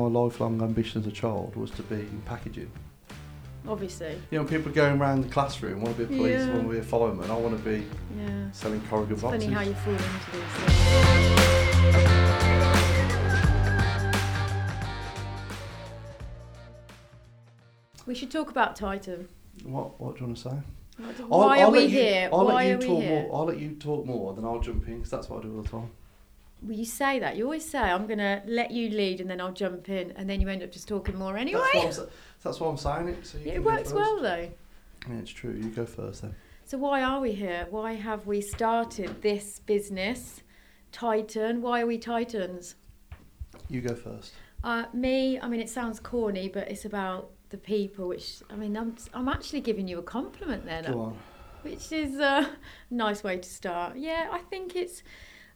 my lifelong ambition as a child was to be in packaging. Obviously. You know, people going around the classroom want to be a police, Yeah. want to be a fireman. I want to be Yeah. selling corrugate It's boxes. funny how you fall into these things. We should talk about Titan. What What do you want to say? I'll- Why I'll are we let you- here? I'll Why let you are we talk here? more. I'll let you talk more, then I'll jump in because that's what I do all the time. Well, you say that. You always say, I'm going to let you lead and then I'll jump in. And then you end up just talking more anyway. That's what I'm, that's what I'm saying. It. So you it works well, though. Yeah, it's true. You go first then. So, why are we here? Why have we started this business? Titan. Why are we Titans? You go first. Uh, me, I mean, it sounds corny, but it's about the people, which, I mean, I'm, I'm actually giving you a compliment there, Go on. which is a nice way to start. Yeah, I think it's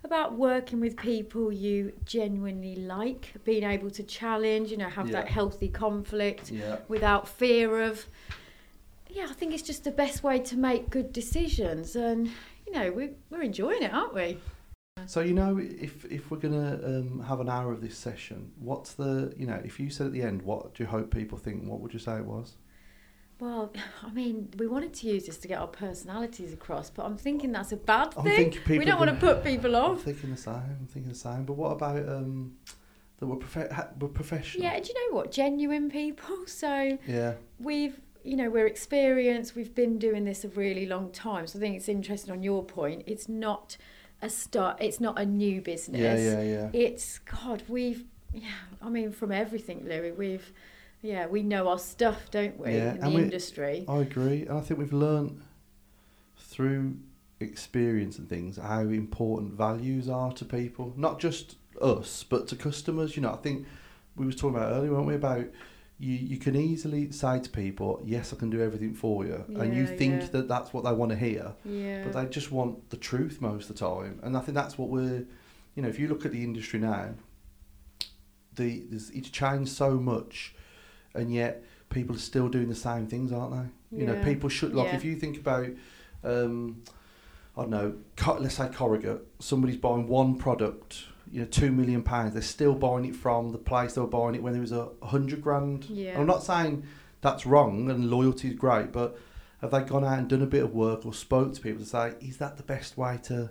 about working with people you genuinely like, being able to challenge, you know, have that healthy conflict Yeah. without fear of. Yeah, I think it's just the best way to make good decisions, and you know, we're, we're enjoying it, aren't we? So you know, if if we're gonna um, have an hour of this session, what's the you know, if you said at the end, what do you hope people think? What would you say it was? Well, I mean, we wanted to use this to get our personalities across, but I'm thinking that's a bad I'm thing. people We don't want to put people off. I'm thinking the same. I'm thinking the same. But what about um, that we're ha- we're professional? Yeah, do you know what? Genuine people. So Yeah. we've, you know, we're experienced. We've been doing this a really long time. So I think it's interesting on your point. It's not a start. It's not a new business. Yeah, yeah, yeah. It's God. We've, yeah. I mean, from everything, Louis. We've, yeah, we know our stuff, don't we? Yeah, in the we- industry. I agree, and I think we've learnt through experience and things how important values are to people, not just us, but to customers. You know, I think we was talking about earlier, weren't we, about you. You can easily say to people, "Yes, I can do everything for you," and you think yeah. that that's what they want to hear, Yeah. but they just want the truth most of the time. And I think that's what we're, you know, if you look at the industry now, the there's, it's changed so much, and yet people are still doing the same things, aren't they? You know, people should like Yeah. if you think about, um, I don't know, let's say corrugate. Somebody's buying one product, you know, two million pounds. They're still buying it from the place they were buying it when it was a hundred grand. Yeah. I'm not saying that's wrong and loyalty is great, but have they gone out and done a bit of work or spoke to people to say, is that the best way to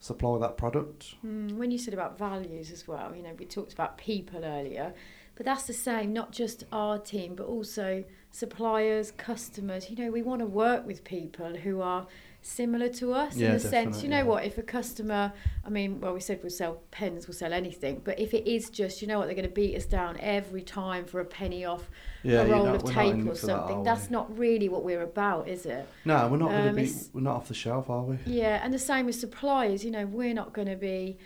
supply that product? Mm, when you said about values as well, you know, we talked about people earlier, but that's the same, not just our team, but also suppliers, customers. You know, we want to work with people who are similar to us Yeah, in a sense, you know yeah. what, if a customer, I mean, well, we said we'll sell pens, we'll sell anything, but if it is just, you know what, they're going to beat us down every time for a penny off a roll not- of we're not in tape or for that, we? not really what we're about, is it? No, we're not going to Um, be. We're not off the shelf, are we? Yeah, and the same with suppliers. You know, we're not going to be,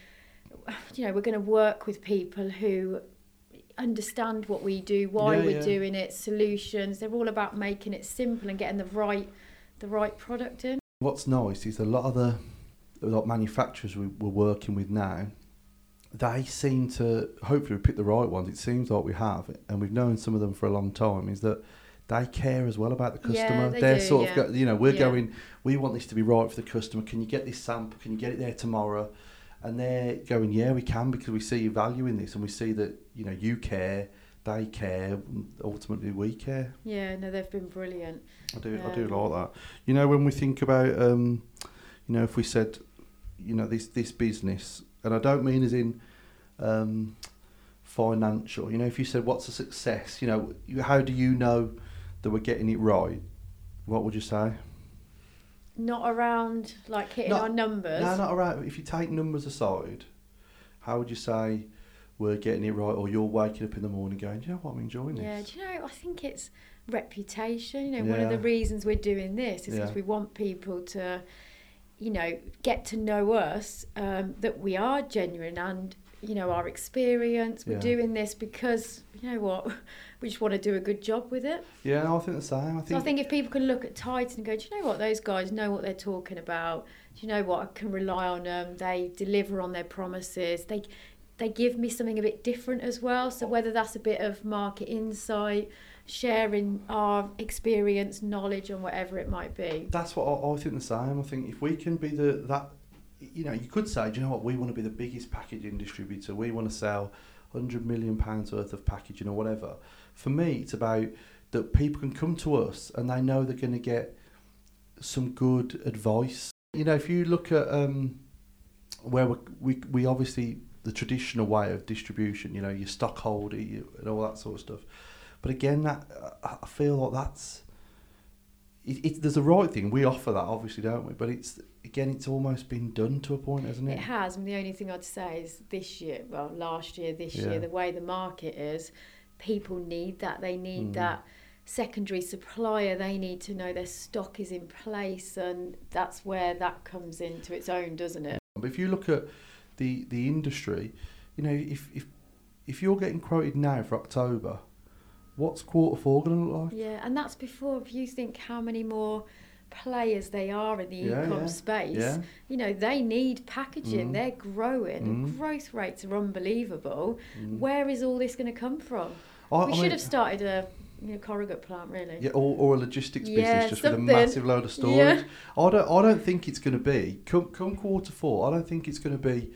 you know, we're going to work with people who understand what we do, why Yeah, we're yeah. doing it, solutions. They're all about making it simple and getting the right, the right product in. What's nice is a lot of the like manufacturers we, we're working with now. They seem to hopefully we pick the right ones. It seems like we have, and we've known some of them for a long time. Is that they care as well about the customer. Yeah, they They're do, sort yeah. of, go, you know, we're Yeah. going. We want this to be right for the customer. Can you get this sample? Can you get it there tomorrow? And they're going, yeah, we can because we see value in this, and we see that you know you care, they care, and ultimately we care. Yeah, no, they've been brilliant. I do, I do Um, like that. You know, when we think about, um, you know, if we said, you know, this this business, and I don't mean as in um, financial. You know, if you said, "What's a success?" You know, how do you know that we're getting it right? What would you say? Not around like hitting Not- our numbers. No, not right. If you take numbers aside, how would you say we're getting it right, or you're waking up in the morning going, "Do you know what? I'm enjoying this." Yeah, do you know? I think it's reputation. You know, one of the reasons we're doing this is because Yeah. we want people to, you know, get to know us, um, that we are genuine and you know our experience. We're Yeah. doing this because you know what, we just want to do a good job with it. Yeah, no, I think the same. I think. So I think if people can look at Titan and go, do you know what, those guys know what they're talking about. Do you know what, I can rely on them. They deliver on their promises. They they give me something a bit different as well. So whether that's a bit of market insight, sharing our experience, knowledge, and whatever it might be. That's what I, I think the same. I think if we can be the that, you know, you could say, do you know what? We want to be the biggest packaging distributor. We want to sell hundred million pounds worth of packaging or whatever. For me, it's about that people can come to us and they know they're going to get some good advice. You know, if you look at um, where we, we obviously the traditional way of distribution, you know, your stockholder you, and all that sort of stuff. But again, that I feel like that's it, it, there's a right thing. We offer that, obviously, don't we? But it's again, it's almost been done to a point, hasn't it? It has, and the only thing I'd say is this year, well, last year, this Yeah. year, the way the market is, people need that. They need Mm. that secondary supplier. They need to know their stock is in place, and that's where that comes into its own, doesn't it? But if you look at the the industry, you know, if if if you're getting quoted now for October, what's quarter four going to look like? Yeah, and that's before if you think how many more players they are in the Yeah, e-com yeah, space. Yeah. You know, they need packaging. Mm. They're growing. Mm. Growth rates are unbelievable. Mm. Where is all this going to come from? I, we I should mean- have started a you know, corrugate plant, really. Yeah, or, or a logistics business just with a massive load of storage. I don't. I don't think it's going to be come come quarter four. I don't think it's going to be.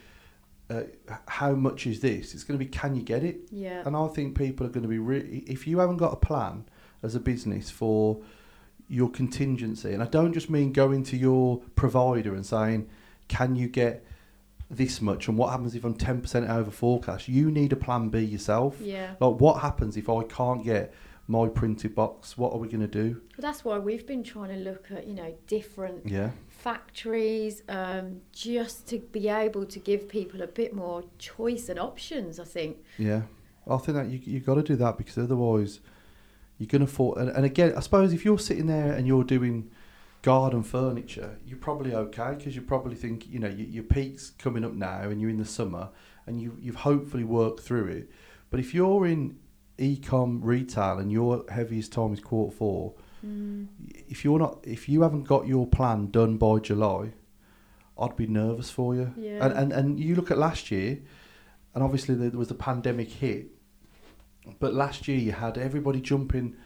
Uh, how much is this? It's going to be can you get it? Yeah. And I think people are going to be really. If you haven't got a plan as a business for your contingency, and I don't just mean going to your provider and saying, "Can you get this much?" and what happens if I'm ten percent over forecast? You need a plan B yourself. Yeah. Like, what happens if I can't get my printed box? What are we going to do? But that's why we've been trying to look at, you know, different Yeah. factories um, just to be able to give people a bit more choice and options, I think. Yeah, I think that you you got to do that because otherwise you're gonna fall. And, and again, I suppose if you're sitting there and you're doing garden furniture, you're probably okay because you probably think you know your, your peak's coming up now and you're in the summer and you you've hopefully worked through it. But if you're in e-com retail and your heaviest time is quarter four, Mm. if you're not if you haven't got your plan done by July, I'd be nervous for you. Yeah. And, and and you look at last year, and obviously there was the pandemic hit, but last year you had everybody jumping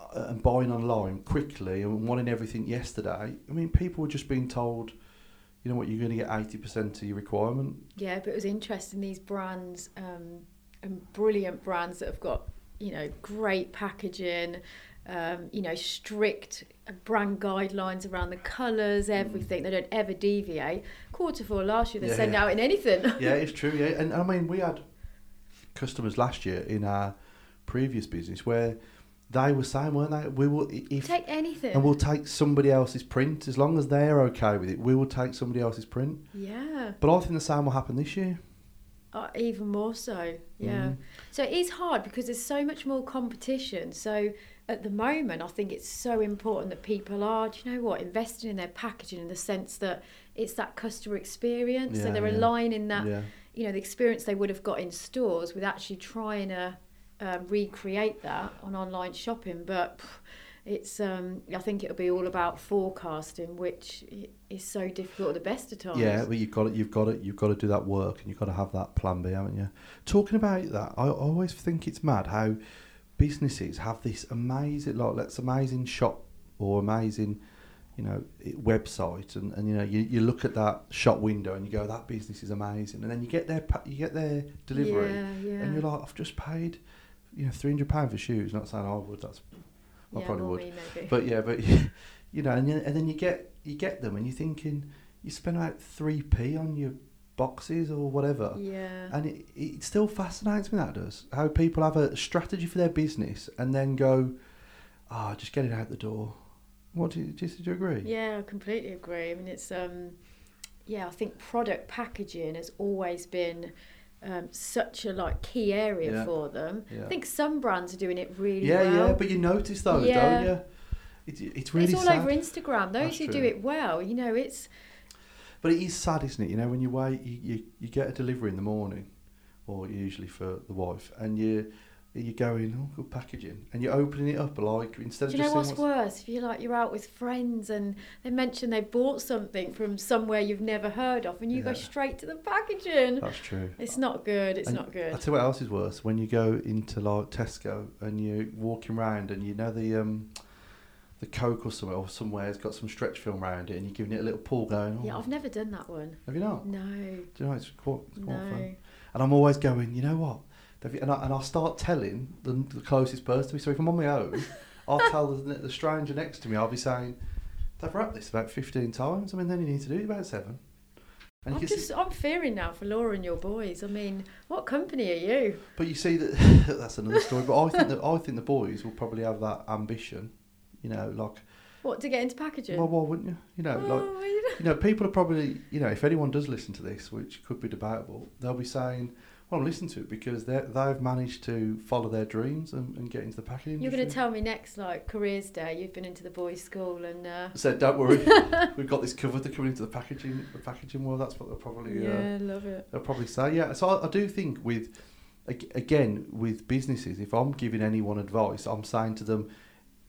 uh, and buying online quickly and wanting everything yesterday. I mean, people were just being told, you know what, you're going to get eighty percent of your requirement. Yeah, but it was interesting. These brands um, and brilliant brands that have got you know great packaging, um, you know strict brand guidelines around the colours, everything. They don't ever deviate. Quarter four last year, they Yeah, send yeah. out in anything. yeah, it's true. Yeah, and I mean, we had customers last year in our previous business where they were saying, weren't they? We will if Take anything. and we'll take somebody else's print as long as they're okay with it. We will take somebody else's print. yeah, But I think the same will happen this year. Uh, even more so. Yeah. Mm. So it is hard because there's so much more competition. So at the moment, I think it's so important that people are, do you know what, investing in their packaging in the sense that it's that customer experience. so they're yeah. aligning that, Yeah, you know, the experience they would have got in stores with actually trying to um, recreate that on online shopping. But pff, it's, um, I think it'll be all about forecasting, which is so difficult at the best of times. yeah. But you've got it. You've got it. You've got to do that work, and you've got to have that plan B, haven't you? Talking about that, I always think it's mad how businesses have this amazing, like, let's amazing shop or amazing, you know, website, and, and you know, you, you look at that shop window and you go, that business is amazing, and then you get their you get their delivery, Yeah, yeah. and you're like, I've just paid, you know, three hundred pound for shoes. Not saying I would. That's I yeah, probably would. me. But yeah, but you know, and, then- and then you get you get them, and you're thinking you spend about three p on your boxes or whatever, yeah. and it, it still fascinates me that does how people have a strategy for their business and then go, ah, just get it out the door. What do you, do you, do you agree? Yeah, I completely agree. I mean, it's um, yeah, I think product packaging has always been um, such a like key area Yeah. for them. Yeah. I think some brands are doing it really yeah, well. yeah, yeah, but you notice those, Yeah. don't you? It, it's really it's all sad. over Instagram. Those That's who true. do it well, you know, it's But it is sad, isn't it? You know, when you wait, you, you, you get a delivery in the morning, or usually for the wife, and you you're going, oh, good packaging, and you're opening it up like instead do of you know just what's saying worse? If you're like you're out with friends and they mention they bought something from somewhere you've never heard of, and you go straight to the packaging. that's true. It's not good. It's And not good. I tell you what else is worse when you go into like Tesco and you're walking around and you know the um the Coke or somewhere or somewhere has got some stretch film around it and you're giving it a little pull going. Oh, Yeah, I've never done that one. have you not? No, Do you know it's quite, it's quite fun. no. and I'm always going, you know what? And, I, and I'll start telling the, the closest person to me. So if I'm on my own, I'll tell the, the stranger next to me. I'll be saying, "They've wrapped this about 15 times. I mean, then you need to do it about seven. And I'm can see- just I'm fearing now for Laura and your boys. I mean, what company are you? But you see that that's another story. But I think that I think the boys will probably have that ambition. You know, like What to get into packaging? well, why wouldn't you? You know, like Oh, know. you know, people are probably you know, if anyone does listen to this, which could be debatable, they'll be saying, "Well, I'm listening to it because they they've managed to follow their dreams and, and get into the packaging." You're going to tell me next, like careers day, you've been into the boys' school and uh, Said, "Don't worry, we've got this covered. They're coming into the packaging, the packaging world. That's what they'll probably uh, yeah, love it. They'll probably say, yeah. So I, I do think with, again, with businesses, if I'm giving anyone advice, I'm saying to them,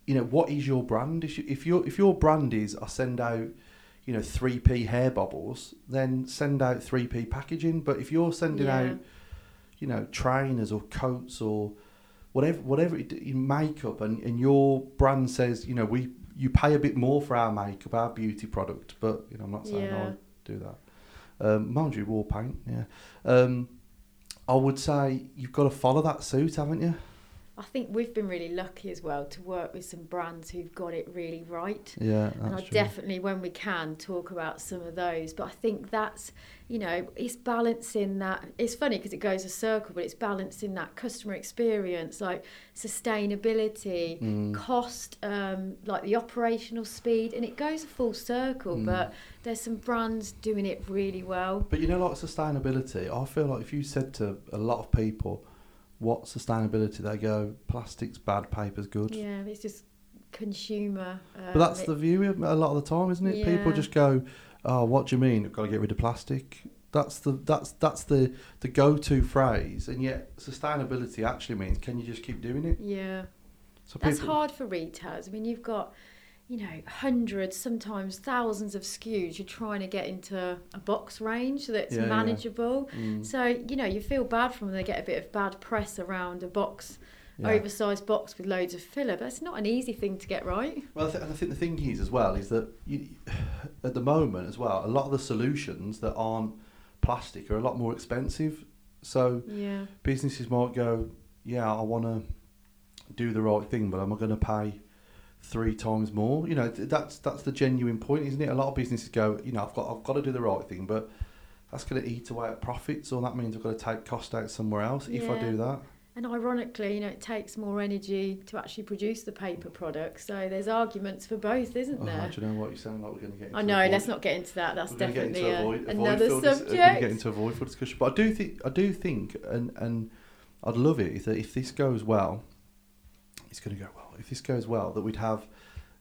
you know, what is your brand? If, you, if your if your brand is, I send out, you know, three p hair bubbles, then send out three p packaging. But if you're sending Yeah. out, you know, trainers or coats or whatever, whatever it, in makeup, and, and your brand says, you know, we you pay a bit more for our makeup, our beauty product, but you know, I'm not saying Yeah. I do that. Um, mind you, wall paint, yeah. Um, I would say you've got to follow that suit, haven't you? I think we've been really lucky as well to work with some brands who've got it really right. Yeah, and I true. definitely, when we can, talk about some of those. But I think that's, you know, it's balancing that. It's funny because it goes a circle, but it's balancing that customer experience, like sustainability, Mm. cost, um, like the operational speed, and it goes a full circle. Mm. But there's some brands doing it really well. But you know, like sustainability, I feel like if you said to a lot of people what sustainability, they go, plastic's bad, paper's good. Yeah, it's just consumer. Um, But that's it- the view a lot of the time, isn't it? People just go, "Oh, what do you mean? I've got to get rid of plastic." That's the that's that's the the go-to phrase, and yet sustainability actually means can you just keep doing it? Yeah. So That's people, hard for retailers. I mean, you've got, you know, hundreds, sometimes thousands of SKUs. You're trying to get into a box range that's Yeah, yeah. manageable. Mm, So, you know, you feel bad for them. They get a bit of bad press around a box, yeah. oversized box with loads of filler. But it's not an easy thing to get right. Well, I th- and I think the thing is as well is that you, at the moment as well, a lot of the solutions that aren't plastic are a lot more expensive. So Yeah. businesses might go, yeah, I want to do the right thing, but am I going to pay three times more? You know, that's that's the genuine point, isn't it? A lot of businesses go, you know, I've got I've got to do the right thing, but that's going to eat away at profits, or that means I've got to take cost out somewhere else if I do that. And ironically, you know, it takes more energy to actually produce the paper product. So there's arguments for both, isn't Oh, there? do you know what you sound like we're going to get? Into I know. let's not get into that. That's we're gonna get definitely into a uh, void, a another void dis- subject. We're get into a voidful discussion, but I do think I do think, and and I'd love it if that if this goes well, it's going to go well. If this goes well, that we'd have,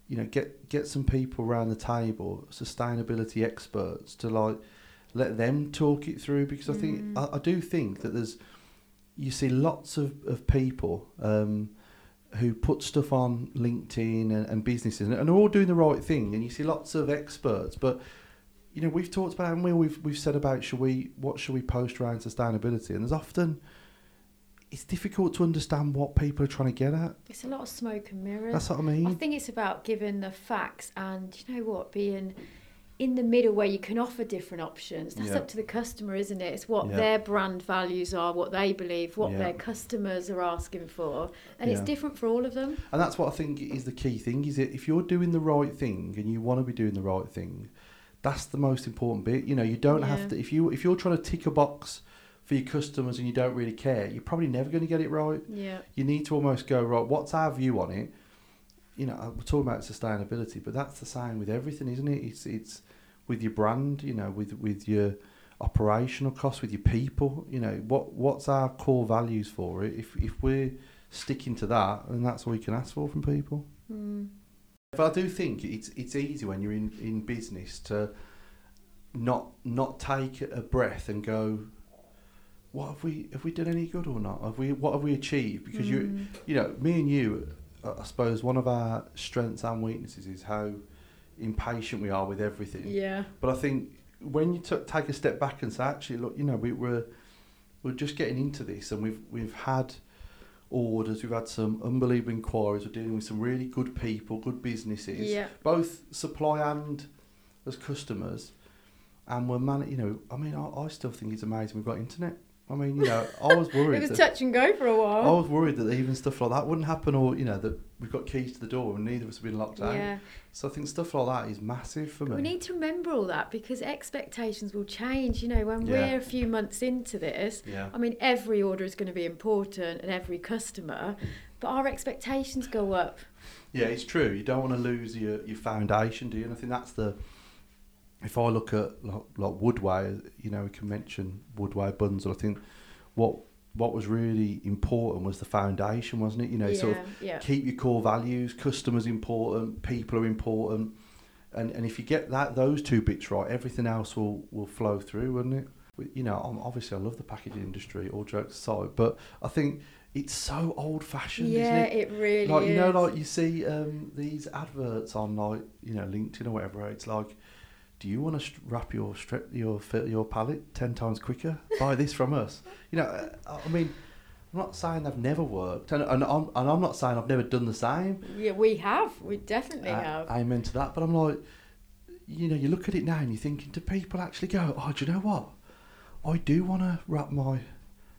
you know, get get some people around the table, sustainability experts, to like let them talk it through because I think Mm. I, I do think that there's you see lots of of people. Um, who put stuff on LinkedIn and, and businesses and, and are all doing the right thing and you see lots of experts but you know we've talked about and we we've we've said about should we what should we post around sustainability and there's often it's difficult to understand what people are trying to get at It's a lot of smoke and mirrors. that's what I mean. I think it's about giving the facts and you know what, being in the middle where you can offer different options. That's Yeah. up to the customer, isn't it? It's what Yeah. their brand values are, what they believe, what Yeah. their customers are asking for, and it's different for all of them. and that's what I think is the key thing is that if you're doing the right thing and you want to be doing the right thing that's the most important bit you know you don't have to if you if you're trying to tick a box for your customers and you don't really care you're probably never going to get it right Yeah, you need to almost go right. What's our view on it? You know, we're talking about sustainability, but that's the same with everything, isn't it? It's it's with your brand, you know, with with your operational costs, with your people. You know, what what's our core values for it? If if we're sticking to that, then that's all we can ask for from people. mm. But I do think it's it's easy when you're in, in business to not not take a breath and go, what have we have we done any good or not? Have we what have we achieved? Because you Mm. you know me and you, uh, I suppose one of our strengths and weaknesses is how impatient we are with everything. yeah, But I think when you t- take a step back and say, actually, look, you know, we, we're we're just getting into this, and we've we've had orders, we've had some unbelievable inquiries, we're dealing with some really good people, good businesses, yeah, both supply and as customers, and we're man. You know, I mean, I, I still think it's amazing we've got internet. I mean, you know, I was worried. it was touch and go for a while. I was worried that even stuff like that wouldn't happen, or you know, that we've got keys to the door and neither of us have been locked out. yeah. So I think stuff like that is massive for me. We need to remember all that because expectations will change. You know, when Yeah. we're a few months into this, yeah. I mean, every order is going to be important and every customer, but our expectations go up. Yeah, it's true. You don't want to lose your, your foundation, do you? And I think that's the. If I look at like, like Woodway, you know, we can mention Woodway buns. I think what what was really important was the foundation, wasn't it? You know, yeah, sort of yeah. keep your core values. Customers important, people are important, and and if you get that those two bits right, everything else will will flow through, wouldn't it? You know, I'm, obviously I love the packaging industry. All jokes aside, but I think it's so old fashioned, isn't Yeah, it? it really like is. you know like you see um, these adverts on like you know linkedin or whatever it's like do you want to wrap your strip your your pallet 10 times quicker? Buy this from us. You know uh, i mean i'm not saying i've never worked and, and, I'm, and i'm not saying i've never done the same. Yeah, we have. We definitely have. amen to that. But i'm like you know you look at it now and you're thinking do people actually go oh do you know what? I do want to wrap my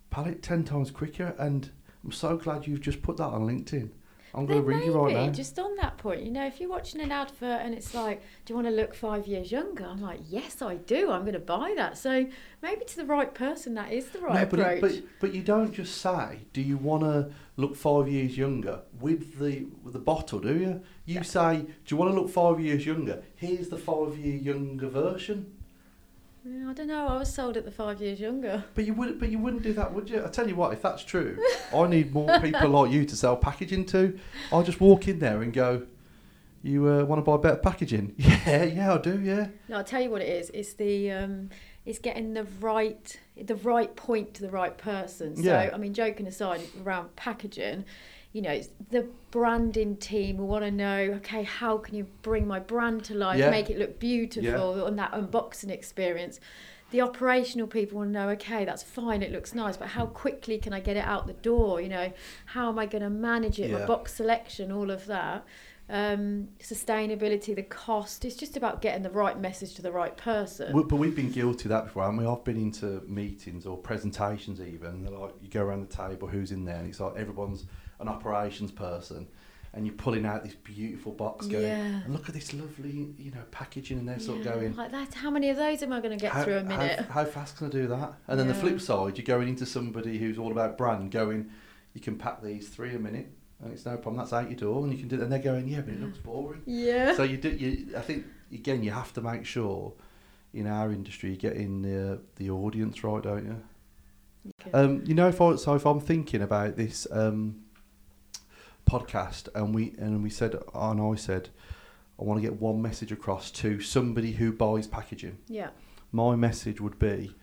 pallet 10 times quicker and i'm so glad you've just put that on linkedin i'm going to Then ring you right maybe, now Just on that point, you know, if you're watching an advert and it's like, do you want to look five years younger? I'm like, yes, I do. I'm going to buy that. So maybe to the right person, that is the right no, but, approach. it, but but you don't just say, "Do you want to look five years younger?" with the with the bottle, do you? You Yeah. say, "Do you want to look five years younger?" Here's the five year younger version. Yeah, I don't know. I was sold at the five years younger. But you wouldn't. but you wouldn't do that, would you? I tell you what, if that's true, I need more people like you to sell packaging to. I'll just walk in there and go, "You uh, want to buy better packaging?" Yeah, yeah, I do. Yeah. No, I'll tell you what it is. It's the um, it's getting the right the right point to the right person. So Yeah. I mean, joking aside, around packaging, you know, it's the branding team will want to know, okay, how can you bring my brand to life, Yeah. make it look beautiful on that unboxing experience. The operational people will know, okay, that's fine, it looks nice, but how quickly can I get it out the door? You know, how am I going to manage it? Yeah. My box selection, all of that um, sustainability, the cost. It's just about getting the right message to the right person. Well, but we've been guilty of that before, haven't we? I've been into meetings or presentations even. They're like, you go around the table, who's in there? And it's like everyone's an operations person. And you're pulling out this beautiful box going, Yeah. and look at this lovely, you know, packaging. And they're sort of going, like that. How many of those am I going to get how, through a minute? How, fast can I do that? And then the flip side, you're going into somebody who's all about brand, going, you can pack these three a minute, and it's no problem. That's out your door, and you can do. And they're going, yeah, but it Yeah. looks boring. yeah. So you do. You, I think again, you have to make sure in our industry you're getting the the audience right, don't you? Okay. Um, you know, if I so if I'm thinking about this um, podcast, and we and we said, and I said, I want to get one message across to somebody who buys packaging. yeah. My message would be,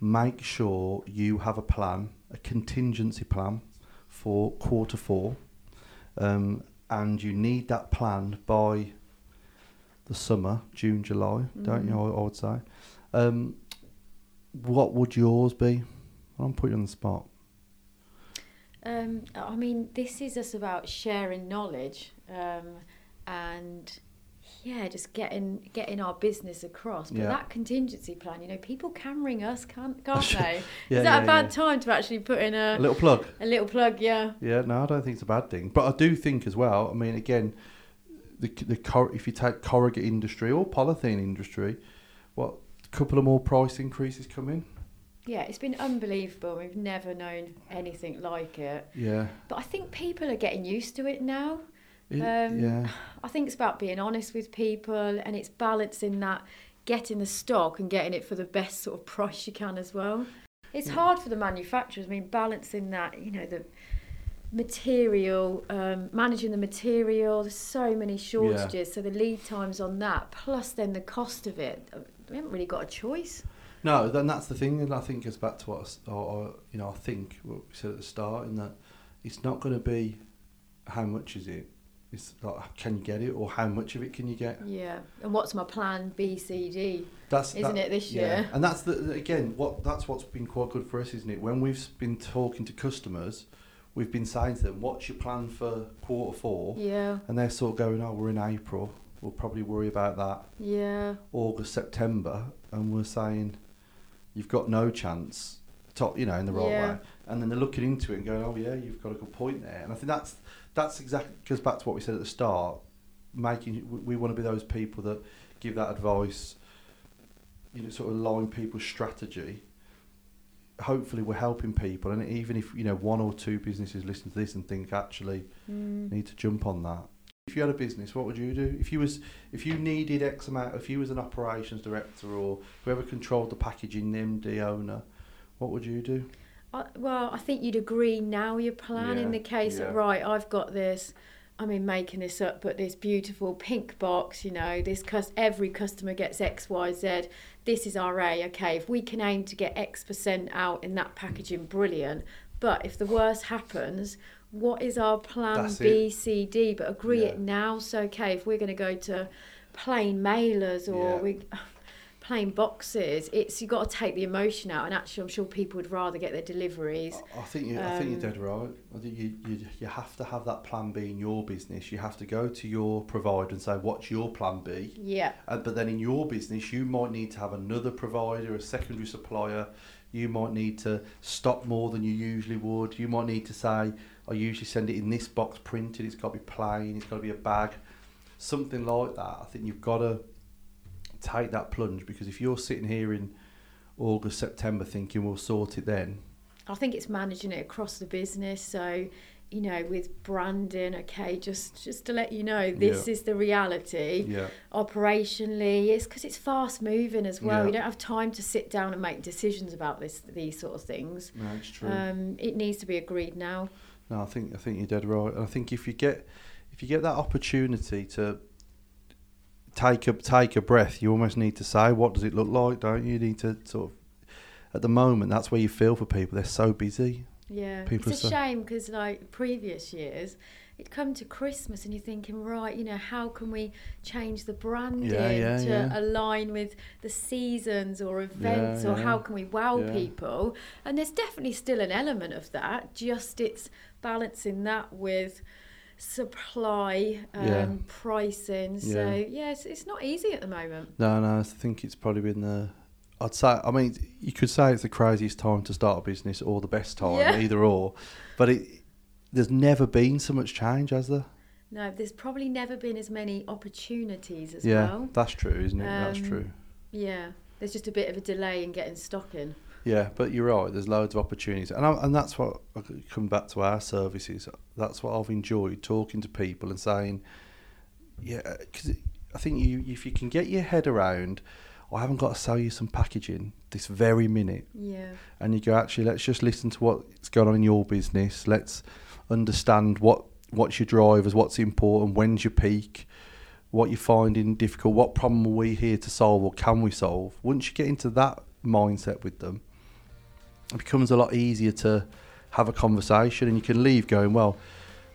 make sure you have a plan, a contingency plan for quarter four, um, and you need that plan by the summer, June, July, don't you? Mhm. I, I would say. Um, what would yours be? I'm putting you on the spot. Um, I mean, this is just about sharing knowledge um, and yeah, just getting getting our business across. But Yeah. that contingency plan, you know, people can ring us, can't can't they? Yeah, is that yeah, a bad time to actually put in A a little plug. a little plug? Yeah. Yeah, no, I don't think it's a bad thing. But I do think as well. I mean, again, the the cor- if you take corrugate industry or polythene industry, what a couple of more price increases coming? Yeah, it's been unbelievable. We've never known anything like it. Yeah, But I think people are getting used to it now. It- Um, yeah, I think it's about being honest with people and it's balancing that, getting the stock and getting it for the best sort of price you can as well. It's Yeah. hard for the manufacturers. I mean, balancing that, you know, the material, um, managing the material. There's so many shortages, yeah. so the lead times on that, plus then the cost of it. We haven't really got a choice. No. Then that's the thing, and I think goes back to what I or, or, you know. I think what we said at the start, in that it's not going to be how much is it. It's like can you get it, or how much of it can you get? Yeah. And what's my plan B, C, D? That's Isn't that- it this yeah. year? And that's the again what that's what's been quite good for us, isn't it? When we've been talking to customers, we've been saying to them, "What's your plan for quarter four? Yeah. And they're sort of going, "Oh, we're in April. We'll probably worry about that Yeah. August, September." And we're saying, "You've got no chance top, you know, in the right Yeah. way. And then they're looking into it and going, oh yeah, you've got a good point there. And I think that's that's exactly goes back to what we said at the start. Making we, we want to be those people that give that advice. You know, sort of line people's strategy. Hopefully, we're helping people, and even if you know one or two businesses listen to this and think actually Mm. need to jump on that. If you had a business, what would you do? If you was if you needed X amount, if you was an operations director or whoever controlled the packaging, MD owner, what would you do? I, well, I think you'd agree now you're planning Yeah, the case yeah. that right, I've got this. I mean, making this up, but this beautiful pink box, you know, this cus- every customer gets X, Y, Z. This is our A. Okay, if we can aim to get X percent out in that packaging, brilliant. But if the worst happens, what is our plan That's B, C, D? But agree Yeah. it now. So okay, if we're going to go to plain mailers or Yeah. we plain boxes, it's you got to take the emotion out. And actually, I'm sure people would rather get their deliveries. I I think you, I think you're Um, dead right. I think you, you you have to have that plan B in your business. You have to go to your provider and say, "What's your plan B?" Yeah. Uh, but then in your business, you might need to have another provider, a secondary supplier. You might need to stock more than you usually would. You might need to say, I usually send it in this box printed, it's got to be plain, it's got to be a bag. Something like that. I think you've got to take that plunge because if you're sitting here in August, September thinking we'll sort it then, I think it's managing it across the business. So, you know, with branding, okay, just just to let you know, this Yeah. is the reality. yeah, Operationally, it's because it's fast moving as well. Yeah. You don't have time to sit down and make decisions about this these sort of things. no, it's true. Um, it needs to be agreed now. No, I think I think you're dead right. I think if you get if you get that opportunity to take a take a breath, you almost need to say, "What does it look like?" Don't you? You need to sort of. At the moment, that's where you feel for people. They're so busy. Yeah, People it's a so- shame because like previous years, it'd come to Christmas and you're thinking, right, you know, how can we change the branding yeah, to yeah. align with the seasons or events, or yeah. how can we wow Yeah. people? And there's definitely still an element of that. Just it's balancing that with supply, um, Yeah. pricing. So Yeah. yeah, it's, it's not easy at the moment. No, no, I think it's probably been the. I'd say. I mean, you could say it's the craziest time to start a business, or the best time, Yeah. either or. But it, there's never been so much change, has there? No, there's probably never been as many opportunities as yeah, well. that's true, isn't it? that's Um, true. Yeah, there's just a bit of a delay in getting stock in. Yeah, but you're right. There's loads of opportunities, and I, and that's what I come back to our services. That's what I've enjoyed talking to people and saying, yeah, because I think you if you can get your head around, I haven't got to sell you some packaging this very minute, Yeah. and you go actually let's just listen to what's going on in your business. Let's understand what what's your drivers, what's important, when's your peak. What you're finding difficult, what problem are we here to solve or can we solve? Once you get into that mindset with them, it becomes a lot easier to have a conversation and you can leave going, well,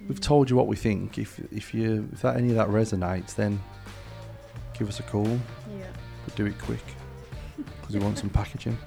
we've mm. told you what we think. If if you if that any of that resonates, then give us a call. Yeah. But do it quick because we want some packaging.